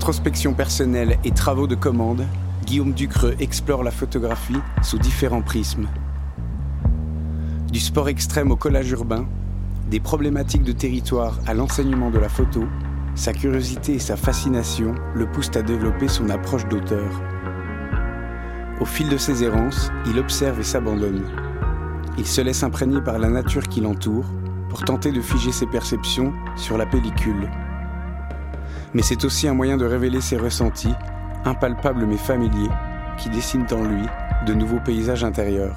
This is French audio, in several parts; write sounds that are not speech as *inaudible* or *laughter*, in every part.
Introspection personnelle et travaux de commande, Guillaume Ducreux explore la photographie sous différents prismes. Du sport extrême au collage urbain, des problématiques de territoire à l'enseignement de la photo, sa curiosité et sa fascination le poussent à développer son approche d'auteur. Au fil de ses errances, il observe et s'abandonne. Il se laisse imprégner par la nature qui l'entoure pour tenter de figer ses perceptions sur la pellicule. Mais c'est aussi un moyen de révéler ses ressentis, impalpables mais familiers, qui dessinent en lui de nouveaux paysages intérieurs.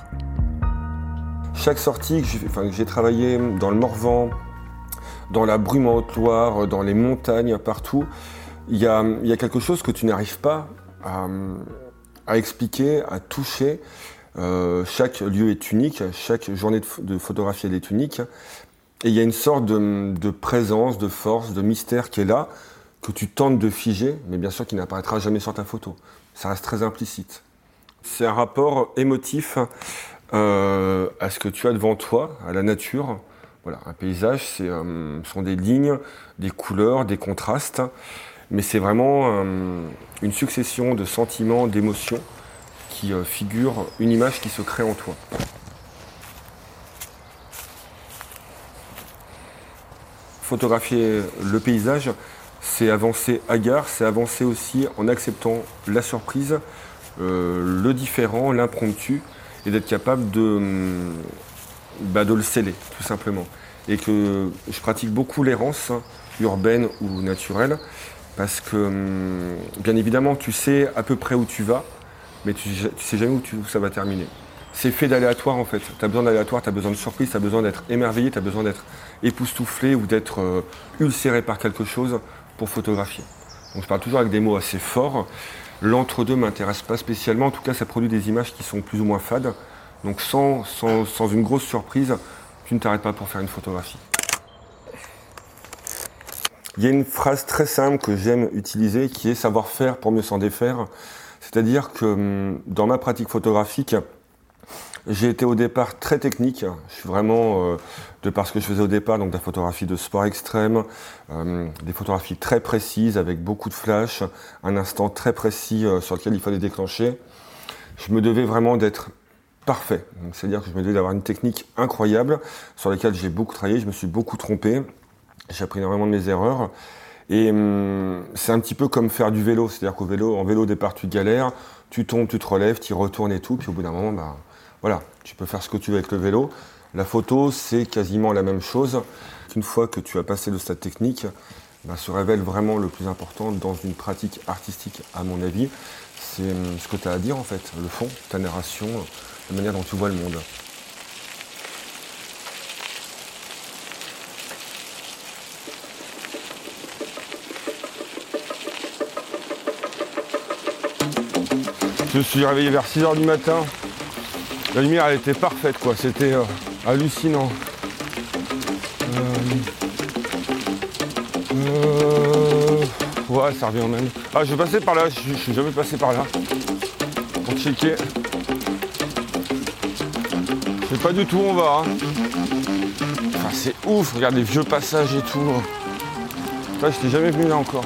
Chaque sortie que j'ai travaillé dans le Morvan, dans la brume en Haute-Loire, dans les montagnes, partout, il y a, quelque chose que tu n'arrives pas à, expliquer, à toucher. Euh, chaque lieu est unique, chaque journée de, photographie est unique. Et il y a une sorte de, présence, de force, de mystère qui est là, que tu tentes de figer, mais bien sûr qui n'apparaîtra jamais sur ta photo. Ça reste très implicite. C'est un rapport émotif euh, à ce que tu as devant toi, à la nature. Voilà, un paysage, euh, ce sont des lignes, des couleurs, des contrastes, mais c'est vraiment euh, une succession de sentiments, d'émotions qui figurent une image qui se crée en toi. Photographier le paysage, c'est avancer à gare, c'est avancer aussi en acceptant la surprise, le différent, l'impromptu, et d'être capable de, hum, bah, de le sceller, tout simplement. Et que je pratique beaucoup l'errance urbaine ou naturelle, parce que, hum, bien évidemment, tu sais à peu près où tu vas, mais tu, ne sais jamais où, ça va terminer. C'est fait d'aléatoire en fait. Tu as besoin d'aléatoire, tu as besoin de surprise, tu as besoin d'être émerveillé, tu as besoin d'être époustouflé ou d'être euh, ulcéré par quelque chose pour photographier. Donc je parle toujours avec des mots assez forts. L'entre-deux m'intéresse pas spécialement. En tout cas, ça produit des images qui sont plus ou moins fades. Donc sans, sans, une grosse surprise, tu ne t'arrêtes pas pour faire une photographie. Il y a une phrase très simple que j'aime utiliser qui est savoir faire pour mieux s'en défaire. C'est-à-dire que hum, dans ma pratique photographique, j'ai été au départ très technique. Je suis vraiment, euh, de par ce que je faisais au départ, donc de la photographie de sport extrême, euh, des photographies très précises avec beaucoup de flash, un instant très précis euh, sur lequel il fallait déclencher. Je me devais vraiment d'être parfait. C'est-à-dire que je me devais d'avoir une technique incroyable sur laquelle j'ai beaucoup travaillé, je me suis beaucoup trompé, j'ai appris énormément de mes erreurs. Et hum, c'est un petit peu comme faire du vélo, c'est-à-dire qu'au vélo, en vélo au départ tu galères, tu tombes, tu te relèves, tu retournes et tout, puis au bout d'un moment, bah, voilà, tu peux faire ce que tu veux avec le vélo. La photo, c'est quasiment la même chose. Une fois que tu as passé de cette technique, bah, se révèle vraiment le plus important dans une pratique artistique, à mon avis. C'est hum, ce que tu as à dire en fait, le fond, ta narration, la manière dont tu vois le monde. Je suis réveillé vers 6h du matin. La lumière, elle était parfaite, quoi. C'était euh, hallucinant. Euh, euh, ouais, ça revient même. Ah, je vais passer par là. Je, suis jamais passé par là. Pour checker. Je sais pas du tout où on va. Hein. c'est ouf. Regarde les vieux passages et tout. je j'étais jamais venu là encore.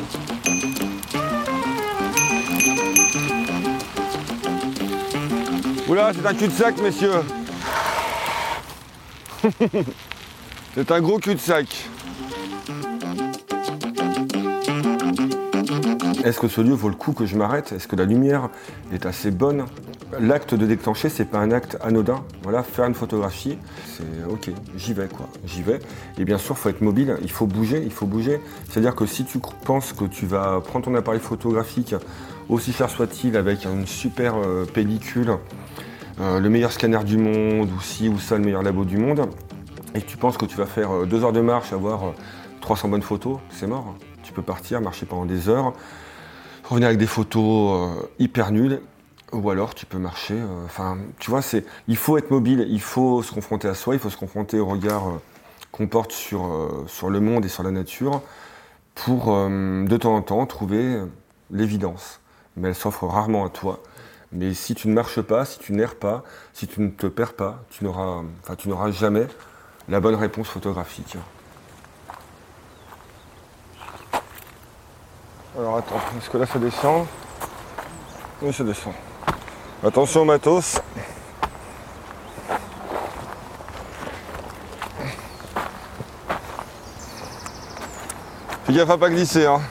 Oula, c'est un cul-de-sac, messieurs. *laughs* c'est un gros cul-de-sac. Est-ce que ce lieu vaut le coup que je m'arrête? Est-ce que la lumière est assez bonne? L'acte de déclencher, c'est pas un acte anodin. Voilà, faire une photographie, c'est ok, j'y vais quoi, j'y vais. Et bien sûr, il faut être mobile, il faut bouger, il faut bouger. C'est-à-dire que si tu penses que tu vas prendre ton appareil photographique, aussi cher soit-il, avec une super euh, pellicule, euh, le meilleur scanner du monde, ou si ou ça, le meilleur labo du monde, et tu penses que tu vas faire euh, deux heures de marche, avoir 300 bonnes photos, c'est mort. Tu peux partir, marcher pendant des heures, revenir avec des photos hyper nulles, ou alors tu peux marcher. Enfin, tu vois, c'est, il faut être mobile, il faut se confronter à soi, il faut se confronter au regard qu'on porte sur, sur le monde et sur la nature pour de temps en temps trouver l'évidence. Mais elle s'offre rarement à toi. Mais si tu ne marches pas, si tu n'erres pas, si tu ne te perds pas, tu n'auras, enfin, tu n'auras jamais la bonne réponse photographique. Alors attends, est-ce que là ça descend Oui, ça descend. Attention matos. Fais gaffe à pas glisser. Hein.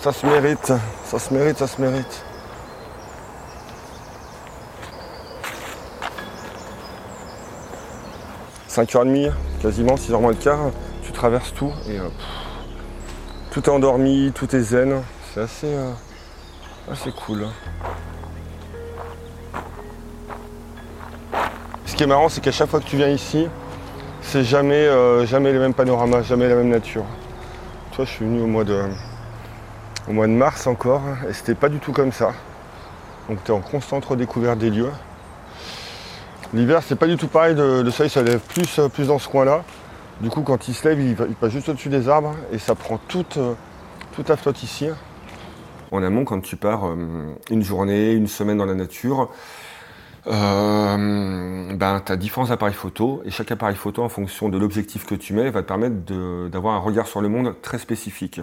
Ça se mérite, ça se mérite, ça se mérite. « 5h30, quasiment 6h moins le quart, tu traverses tout et euh, tout est endormi, tout est zen. C'est assez, euh, assez cool. Ce qui est marrant, c'est qu'à chaque fois que tu viens ici, c'est jamais, euh, jamais les mêmes panoramas, jamais la même nature. Toi, je suis venu au mois de, au mois de mars encore, et c'était pas du tout comme ça. Donc tu es en constante redécouverte des lieux. L'hiver, c'est pas du tout pareil, le soleil se lève plus, plus dans ce coin-là. Du coup, quand il se lève, il, passe juste au-dessus des arbres et ça prend toute, toute la flotte ici. En amont, quand tu pars euh, une journée, une semaine dans la nature, euh, ben, tu as différents appareils photo et chaque appareil photo, en fonction de l'objectif que tu mets, va te permettre d'avoir un regard sur le monde très spécifique.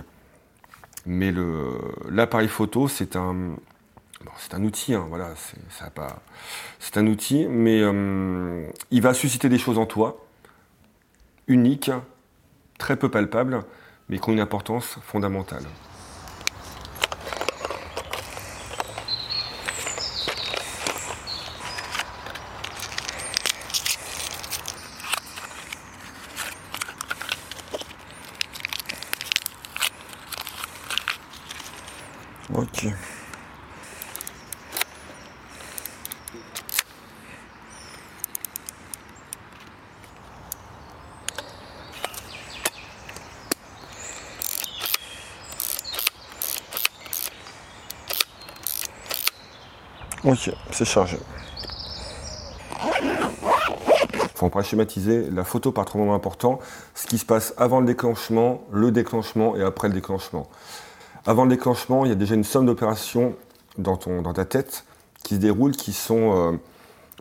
Mais l'appareil photo, c'est un, c'est un outil, hein, voilà, c'est un outil, mais euh, il va susciter des choses en toi, uniques, très peu palpables, mais qui ont une importance fondamentale. Ok. Ok, c'est chargé. Faut pas schématiser la photo par trois moments importants, ce qui se passe avant le déclenchement, le déclenchement et après le déclenchement. Avant le déclenchement, il y a déjà une somme d'opérations dans, dans ta tête qui se déroulent, qui sont euh,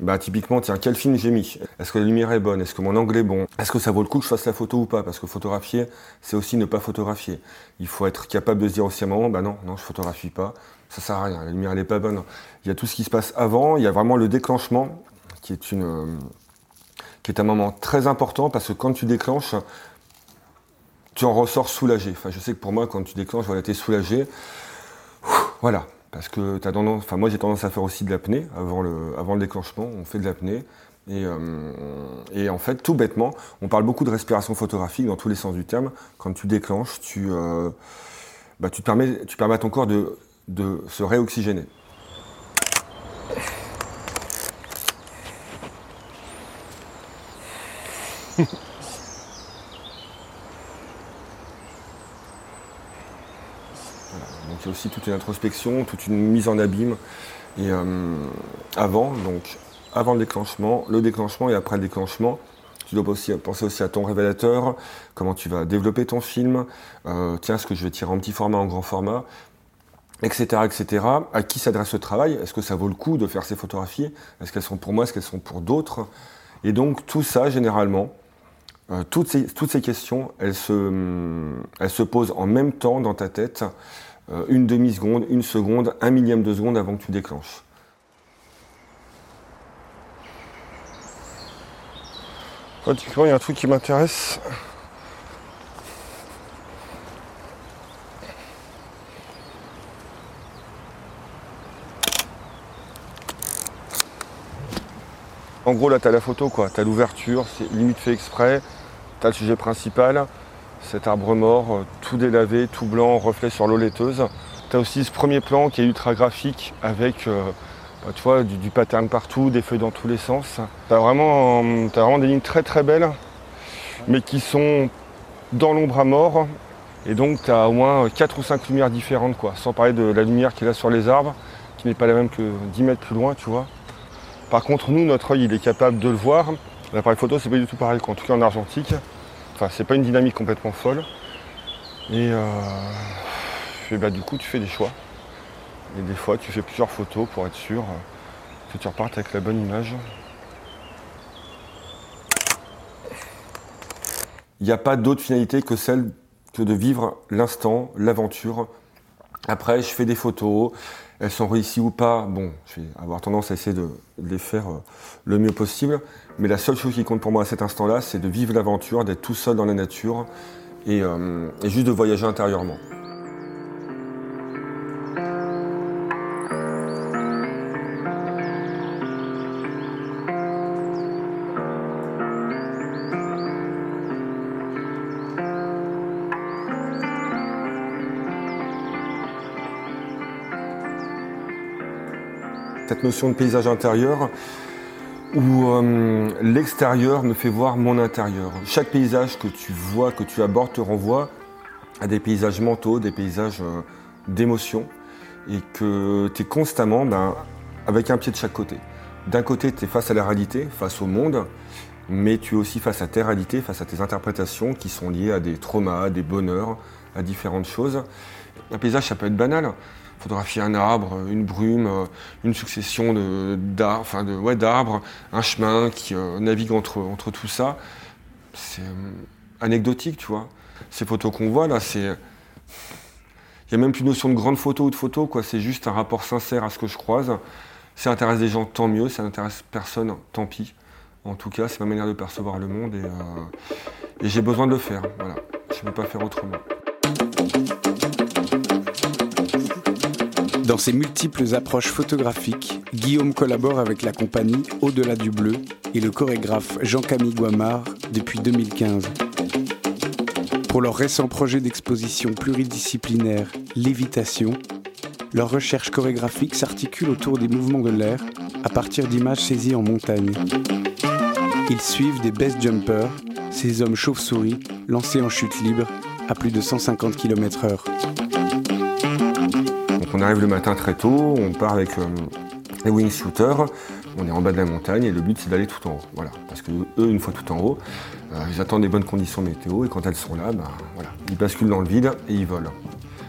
bah, typiquement, tiens, quel film j'ai mis? Est-ce que la lumière est bonne? Est-ce que mon angle est bon? Est-ce que ça vaut le coup que je fasse la photo ou pas? Parce que photographier, c'est aussi ne pas photographier. Il faut être capable de se dire aussi à un moment, bah non, non, je photographie pas. Ça sert à rien, la lumière elle n'est pas bonne. Il y a tout ce qui se passe avant, il y a vraiment le déclenchement, qui est, une, euh, qui est un moment très important parce que quand tu déclenches, tu en ressors soulagé. Enfin, je sais que pour moi, quand tu déclenches, voilà, tu es soulagé. Voilà, parce que as tendance, enfin moi j'ai tendance à faire aussi de l'apnée avant le, avant le déclenchement, on fait de l'apnée. Et, euh, et, en fait, tout bêtement, on parle beaucoup de respiration photographique dans tous les sens du terme. Quand tu déclenches, tu, euh, bah, permets, tu permets à ton corps de se réoxygéner. *laughs* A aussi toute une introspection, toute une mise en abîme. Et euh, avant, donc avant le déclenchement, le déclenchement et après le déclenchement, tu dois aussi, penser aussi à ton révélateur, comment tu vas développer ton film. Euh, tiens, est-ce que je vais tirer en petit format, en grand format etc., etc. À qui s'adresse ce travail? Est-ce que ça vaut le coup de faire ces photographies? Est-ce qu'elles sont pour moi? Est-ce qu'elles sont pour d'autres? Et donc tout ça, généralement, euh, toutes, ces, toutes, ces, questions, elles se, elles se, posent en même temps dans ta tête, une demi-seconde, une seconde, un millième de seconde avant que tu déclenches. Pratiquement, il y a un truc qui m'intéresse. En gros, là, tu as la photo, quoi. Tu as l'ouverture, c'est limite fait exprès. Tu as le sujet principal, cet arbre mort, euh, tout délavé, tout blanc, reflet sur l'eau laiteuse. Tu as aussi ce premier plan qui est ultra graphique avec euh, bah, du, pattern partout, des feuilles dans tous les sens. Tu as, vraiment, as vraiment des lignes très très belles, mais qui sont dans l'ombre à mort. Et donc tu as au moins 4 ou 5 lumières différentes, quoi. Sans parler de la lumière qui est là sur les arbres, qui n'est pas la même que 10 mètres plus loin, tu vois. Par contre, nous, notre œil, il est capable de le voir. L'appareil photo, c'est pas du tout pareil, en tout cas en argentique. Enfin, c'est pas une dynamique complètement folle. Et, euh, bah, du coup, tu fais des choix. Et des fois, tu fais plusieurs photos pour être sûr que tu repartes avec la bonne image. Il n'y a pas d'autre finalité que celle que de vivre l'instant, l'aventure. Après, je fais des photos, elles sont réussies ou pas. Bon, je vais avoir tendance à essayer de, les faire euh, le mieux possible. Mais la seule chose qui compte pour moi à cet instant-là, c'est de vivre l'aventure, d'être tout seul dans la nature et, euh, et juste de voyager intérieurement. Notion de paysage intérieur où euh, l'extérieur me fait voir mon intérieur. Chaque paysage que tu vois, que tu abordes, te renvoie à des paysages mentaux, des paysages euh, d'émotions, et que tu es constamment ben, avec un pied de chaque côté. D'un côté, tu es face à la réalité, face au monde, mais tu es aussi face à tes réalités, face à tes interprétations qui sont liées à des traumas, à des bonheurs, à différentes choses. Un paysage, ça peut être banal photographier un arbre, une brume, euh, une succession d'arbres, de, un chemin qui euh, navigue entre, entre tout ça. C'est euh, anecdotique, tu vois. Ces photos qu'on voit là, c'est. Il n'y a même plus de notion de grande photo ou de photo, quoi. C'est juste un rapport sincère à ce que je croise. Ça intéresse des gens, tant mieux. Ça n'intéresse personne, tant pis. En tout cas, c'est ma manière de percevoir le monde et, et j'ai besoin de le faire. Voilà. Je ne peux pas faire autrement. Dans ses multiples approches photographiques, Guillaume collabore avec la compagnie Au-delà du bleu et le chorégraphe Jean-Camille Guamard depuis 2015. Pour leur récent projet d'exposition pluridisciplinaire Lévitation, leur recherche chorégraphique s'articule autour des mouvements de l'air à partir d'images saisies en montagne. Ils suivent des best jumpers, ces hommes chauves-souris lancés en chute libre à plus de 150 km/h on arrive le matin très tôt, on part avec euh, les wingsuiters, on est en bas de la montagne et le but c'est d'aller tout en haut. Voilà. Parce que eux, une fois tout en haut, euh, ils attendent des bonnes conditions météo et quand elles sont là, voilà, ils basculent dans le vide et ils volent.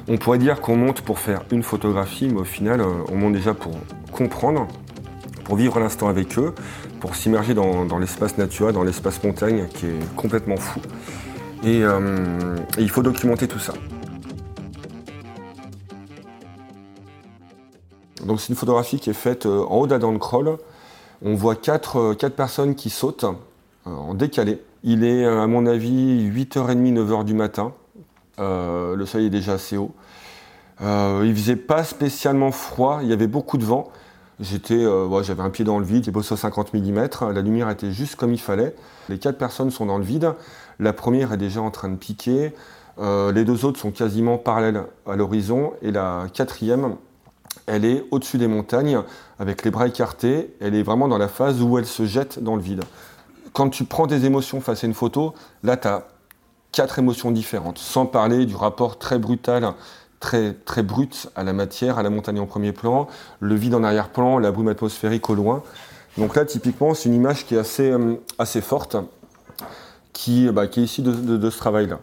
On pourrait dire qu'on monte pour faire une photographie, mais au final, euh, on monte déjà pour comprendre, pour vivre l'instant avec eux, pour s'immerger dans, l'espace naturel, dans l'espace montagne qui est complètement fou. et il faut documenter tout ça. Donc c'est une photographie qui est faite euh, en haut d'Adam Kroll. On voit quatre, euh, personnes qui sautent euh, en décalé. Il est à mon avis 8h30, 9h du matin. le soleil est déjà assez haut. il faisait pas spécialement froid, il y avait beaucoup de vent. J'étais, j'avais un pied dans le vide, j'ai bossé à 50 mm, la lumière était juste comme il fallait. Les quatre personnes sont dans le vide. La première est déjà en train de piquer. les deux autres sont quasiment parallèles à l'horizon. Et la quatrième elle est au-dessus des montagnes, avec les bras écartés, elle est vraiment dans la phase où elle se jette dans le vide. Quand tu prends des émotions face à une photo, là, tu as quatre émotions différentes, sans parler du rapport très brutal, très, très brut à la matière, à la montagne en premier plan, le vide en arrière-plan, la brume atmosphérique au loin. Donc là, typiquement, c'est une image qui est assez, euh, forte, qui, bah, qui est issue de ce travail-là.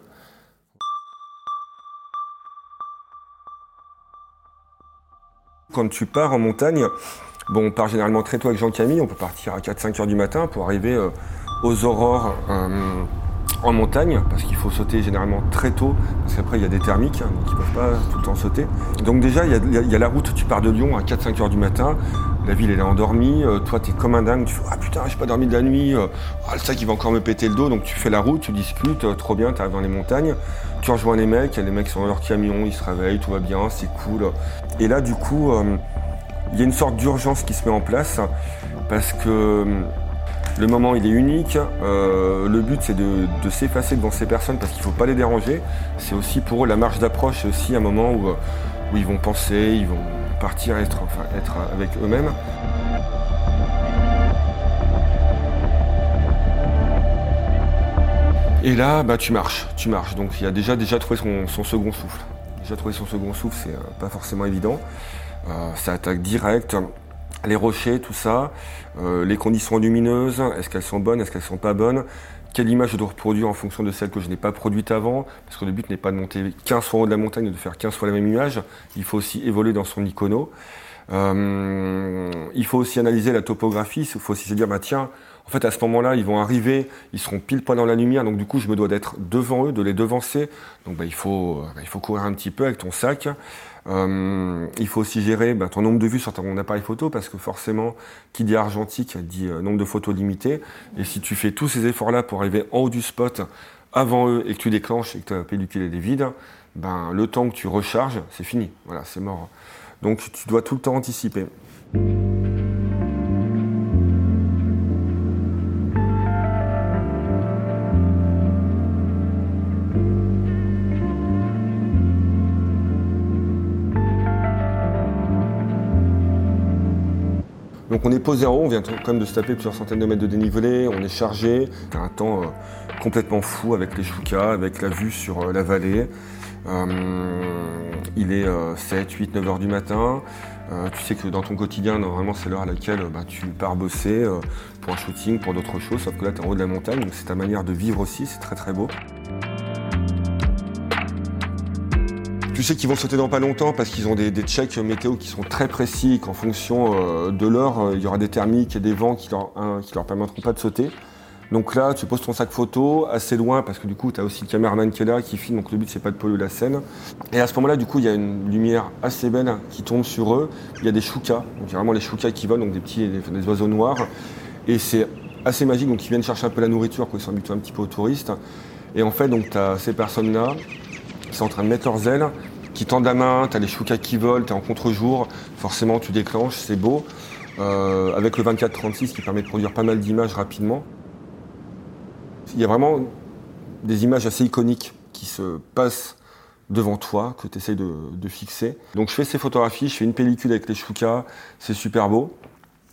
Quand tu pars en montagne, bon, on part généralement très tôt avec Jean-Camille, on peut partir à 4-5 heures du matin pour arriver euh, aux aurores euh, en montagne, parce qu'il faut sauter généralement très tôt, parce qu'après il y a des thermiques, hein, donc ils ne peuvent pas tout le temps sauter. Donc déjà, il y, a, la route, tu pars de Lyon à 4-5 heures du matin, la ville elle est endormie, euh, toi tu es comme un dingue, tu fais Ah putain, j'ai pas dormi de la nuit, ah, le sac il va encore me péter le dos, donc tu fais la route, tu discutes, trop bien, tu arrives dans les montagnes, tu rejoins les mecs, les mecs sont dans leur camion, ils se réveillent, tout va bien, c'est cool. Et là, du coup, euh, il y a une sorte d'urgence qui se met en place parce que euh, le moment il est unique. Euh, le but c'est de, s'effacer devant ces personnes parce qu'il ne faut pas les déranger. C'est aussi pour eux la marche d'approche, c'est aussi un moment où, où, ils vont penser, ils vont partir, être, enfin, être avec eux-mêmes. Et là, bah, tu marches, tu marches. Donc il a déjà, déjà trouvé son, second souffle. Déjà trouvé son second souffle, c'est euh, pas forcément évident. Euh, ça attaque direct. Les rochers, tout ça, euh, les conditions lumineuses, est-ce qu'elles sont bonnes, est-ce qu'elles sont pas bonnes? Quelle image je dois reproduire en fonction de celle que je n'ai pas produite avant Parce que le but n'est pas de monter 15 fois en haut de la montagne et de faire 15 fois la même image. Il faut aussi évoluer dans son icono. il faut aussi analyser la topographie, il faut aussi se dire, bah tiens, en fait, à ce moment-là, ils vont arriver, ils seront pile poil dans la lumière, donc du coup, je me dois d'être devant eux, de les devancer. Donc, bah, il, faut, bah, il faut courir un petit peu avec ton sac. Euh, il faut aussi gérer bah, ton nombre de vues sur ton appareil photo, parce que forcément, qui dit argentique dit euh, nombre de photos limité. Et si tu fais tous ces efforts-là pour arriver en haut du spot avant eux et que tu déclenches et que ta pellicule est vide, ben, le temps que tu recharges, c'est fini. Voilà, c'est mort. Donc, tu dois tout le temps anticiper. On est posé en haut, on vient quand même de se taper plusieurs centaines de mètres de dénivelé, on est chargé, a un temps euh, complètement fou avec les choukas, avec la vue sur euh, la vallée. Euh, il est 7, 8, 9 heures du matin. tu sais que dans ton quotidien, normalement, c'est l'heure à laquelle bah, tu pars bosser pour un shooting, pour d'autres choses, sauf que là, tu es en haut de la montagne, donc c'est ta manière de vivre aussi, c'est très très beau. Tu sais qu'ils vont sauter dans pas longtemps parce qu'ils ont des, checks météo qui sont très précis, qu'en fonction euh, de l'heure, euh, il y aura des thermiques et des vents qui leur, qui leur permettront pas de sauter. Donc là, tu poses ton sac photo assez loin parce que du coup, tu as aussi le caméraman qui est là, qui filme, donc le but c'est pas de polluer la scène. Et à ce moment-là, du coup, il y a une lumière assez belle qui tombe sur eux. Il y a des choukas, donc il y a vraiment les choukas qui volent, donc des petits des, oiseaux noirs. Et c'est assez magique, donc ils viennent chercher un peu la nourriture, quoi, ils sont habitués un petit peu aux touristes. Et en fait, donc tu as ces personnes-là qui sont en train de mettre leurs ailes, qui tendent la main, tu as les choukas qui volent, tu es en contre-jour, forcément tu déclenches, c'est beau. Euh, avec le 24-36 qui permet de produire pas mal d'images rapidement. Il y a vraiment des images assez iconiques qui se passent devant toi, que tu essayes de, fixer. Donc je fais ces photographies, je fais une pellicule avec les choukas, c'est super beau.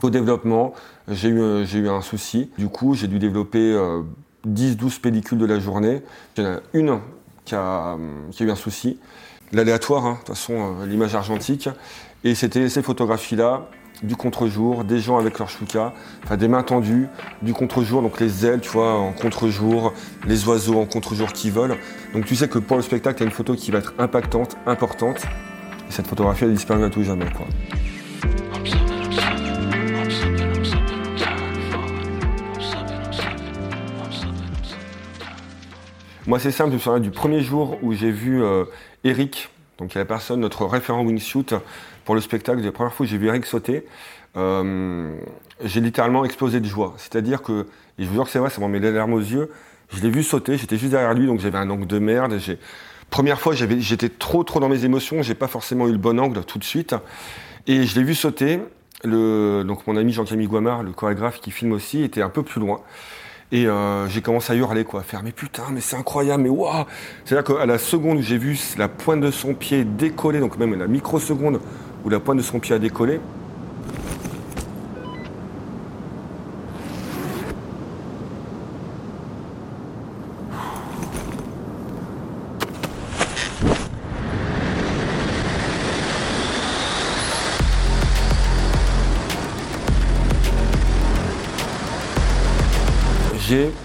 Au développement, j'ai eu, eu un souci. Du coup, j'ai dû développer 10-12 euh, pellicules de la journée. Il y en a une qui a, eu un souci. L'aléatoire, hein, de toute façon, euh, l'image argentique. Et c'était ces photographies-là, du contre-jour, des gens avec leur chouka, enfin des mains tendues, du contre-jour, donc les ailes, tu vois, en contre-jour, les oiseaux en contre-jour qui volent. Donc tu sais que pour le spectacle, tu as une photo qui va être impactante, importante. Et cette photographie, elle disparaît à tout jamais, quoi. Moi, c'est simple, je me souviens du premier jour où j'ai vu euh, Eric, donc la personne, notre référent wingsuit pour le spectacle. La première fois que j'ai vu Eric sauter, euh, j'ai littéralement explosé de joie. C'est-à-dire que, et je vous jure que c'est vrai, ça m'en met les larmes aux yeux, je l'ai vu sauter, j'étais juste derrière lui, donc j'avais un angle de merde. Première fois, j'étais trop trop dans mes émotions, j'ai pas forcément eu le bon angle tout de suite. Et je l'ai vu sauter. Donc mon ami Jean-Camille Guamard, le chorégraphe qui filme aussi, était un peu plus loin. Et euh, j'ai commencé à hurler, quoi, à faire mais putain, mais c'est incroyable, mais waouh. C'est-à-dire qu'à la seconde où j'ai vu la pointe de son pied décoller, donc même la microseconde où la pointe de son pied a décollé,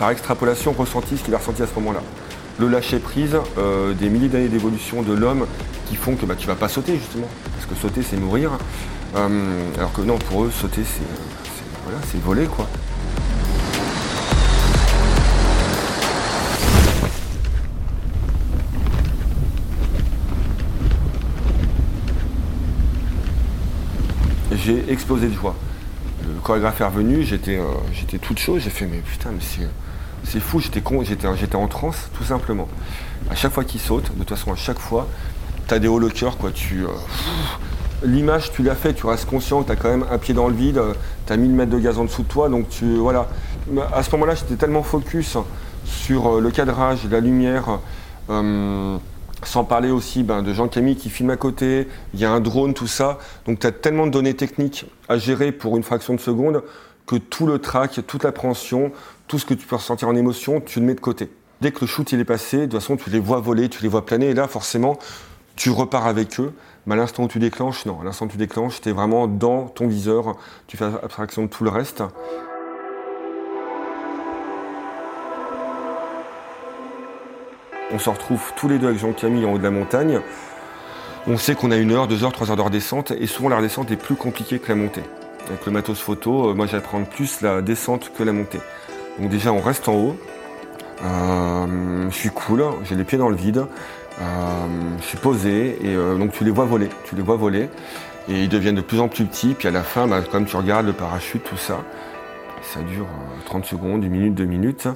par extrapolation, ressenti ce qu'il a ressenti à ce moment-là. Le lâcher prise euh, des milliers d'années d'évolution de l'homme qui font que bah, tu vas pas sauter justement, parce que sauter c'est mourir, euh, alors que non, pour eux, sauter c'est voler quoi. J'ai explosé de joie le chorégraphe est revenu, j'étais, euh, j'étais toute chaude, j'ai fait mais putain mais c'est, fou, j'étais con, j'étais, en transe tout simplement. À chaque fois qu'il saute, de toute façon à chaque fois, t'as des hauts le cœur quoi, tu. Euh, l'image tu l'as fait, tu restes conscient que t'as quand même un pied dans le vide, t'as 1000 mètres de gaz en dessous de toi, donc tu. Voilà. À ce moment-là j'étais tellement focus sur euh, le cadrage, la lumière. Sans parler aussi ben, de Jean-Camille qui filme à côté, il y a un drone, tout ça. Donc tu as tellement de données techniques à gérer pour une fraction de seconde que tout le track, toute l'appréhension, tout ce que tu peux ressentir en émotion, tu le mets de côté. Dès que le shoot il est passé, de toute façon tu les vois voler, tu les vois planer, et là forcément tu repars avec eux. Mais à l'instant où tu déclenches, non, à l'instant où tu déclenches, tu es vraiment dans ton viseur, tu fais abstraction de tout le reste. On se retrouve tous les deux avec Jean-Camille en haut de la montagne. On sait qu'on a une heure, deux heures, trois heures de redescente et souvent la redescente est plus compliquée que la montée. Avec le matos photo, euh, moi j'apprends plus la descente que la montée. Donc déjà on reste en haut, euh, je suis cool, j'ai les pieds dans le vide, euh, je suis posé et donc tu les vois voler, tu les vois voler et ils deviennent de plus en plus petits. Puis à la fin, bah, comme tu regardes le parachute, tout ça, ça dure 30 secondes, une minute, deux minutes.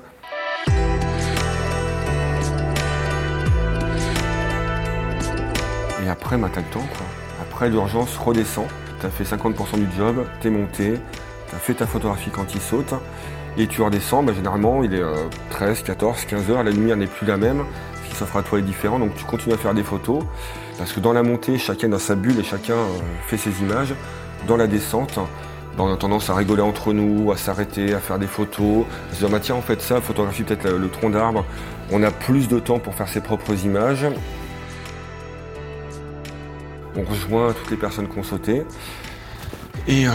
Et après, bah, t'as le temps. Quoi. Après, l'urgence redescend. Tu as fait 50% du job, t'es monté, tu as fait ta photographie quand il saute. Et tu redescends, bah, généralement, il est 13, 14, 15 heures, la lumière n'est plus la même. Ce qui s'offre à toi est différent, donc tu continues à faire des photos. Parce que dans la montée, chacun dans sa bulle et chacun euh, fait ses images. Dans la descente, bah, on a tendance à rigoler entre nous, à s'arrêter, à faire des photos, à se dire bah, tiens en fait ça, photographie peut-être le, le tronc d'arbre. On a plus de temps pour faire ses propres images on rejoint toutes les personnes qui ont sauté. Et euh,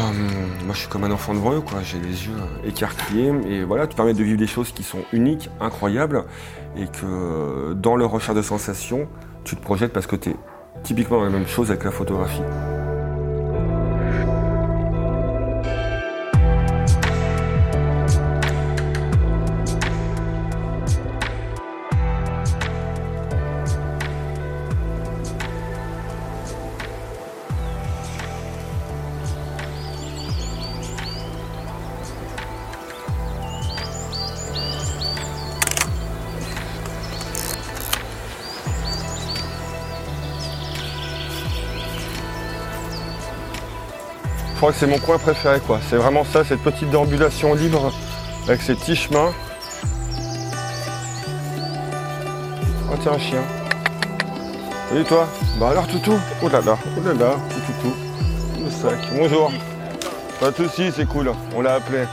moi je suis comme un enfant devant eux, quoi. j'ai les yeux écarquillés. Et voilà, tu permets de vivre des choses qui sont uniques, incroyables, et que dans leur recherche de sensations, tu te projettes parce que tu es typiquement la même chose avec la photographie. C'est mon coin préféré quoi. C'est vraiment ça, cette petite déambulation libre avec ces petits chemins. Oh tiens un chien. Salut toi? Bah alors toutou? Oh là là, oh là là, toutou. Le sac. Bonjour. Pas de soucis, c'est cool, on l'a appelé.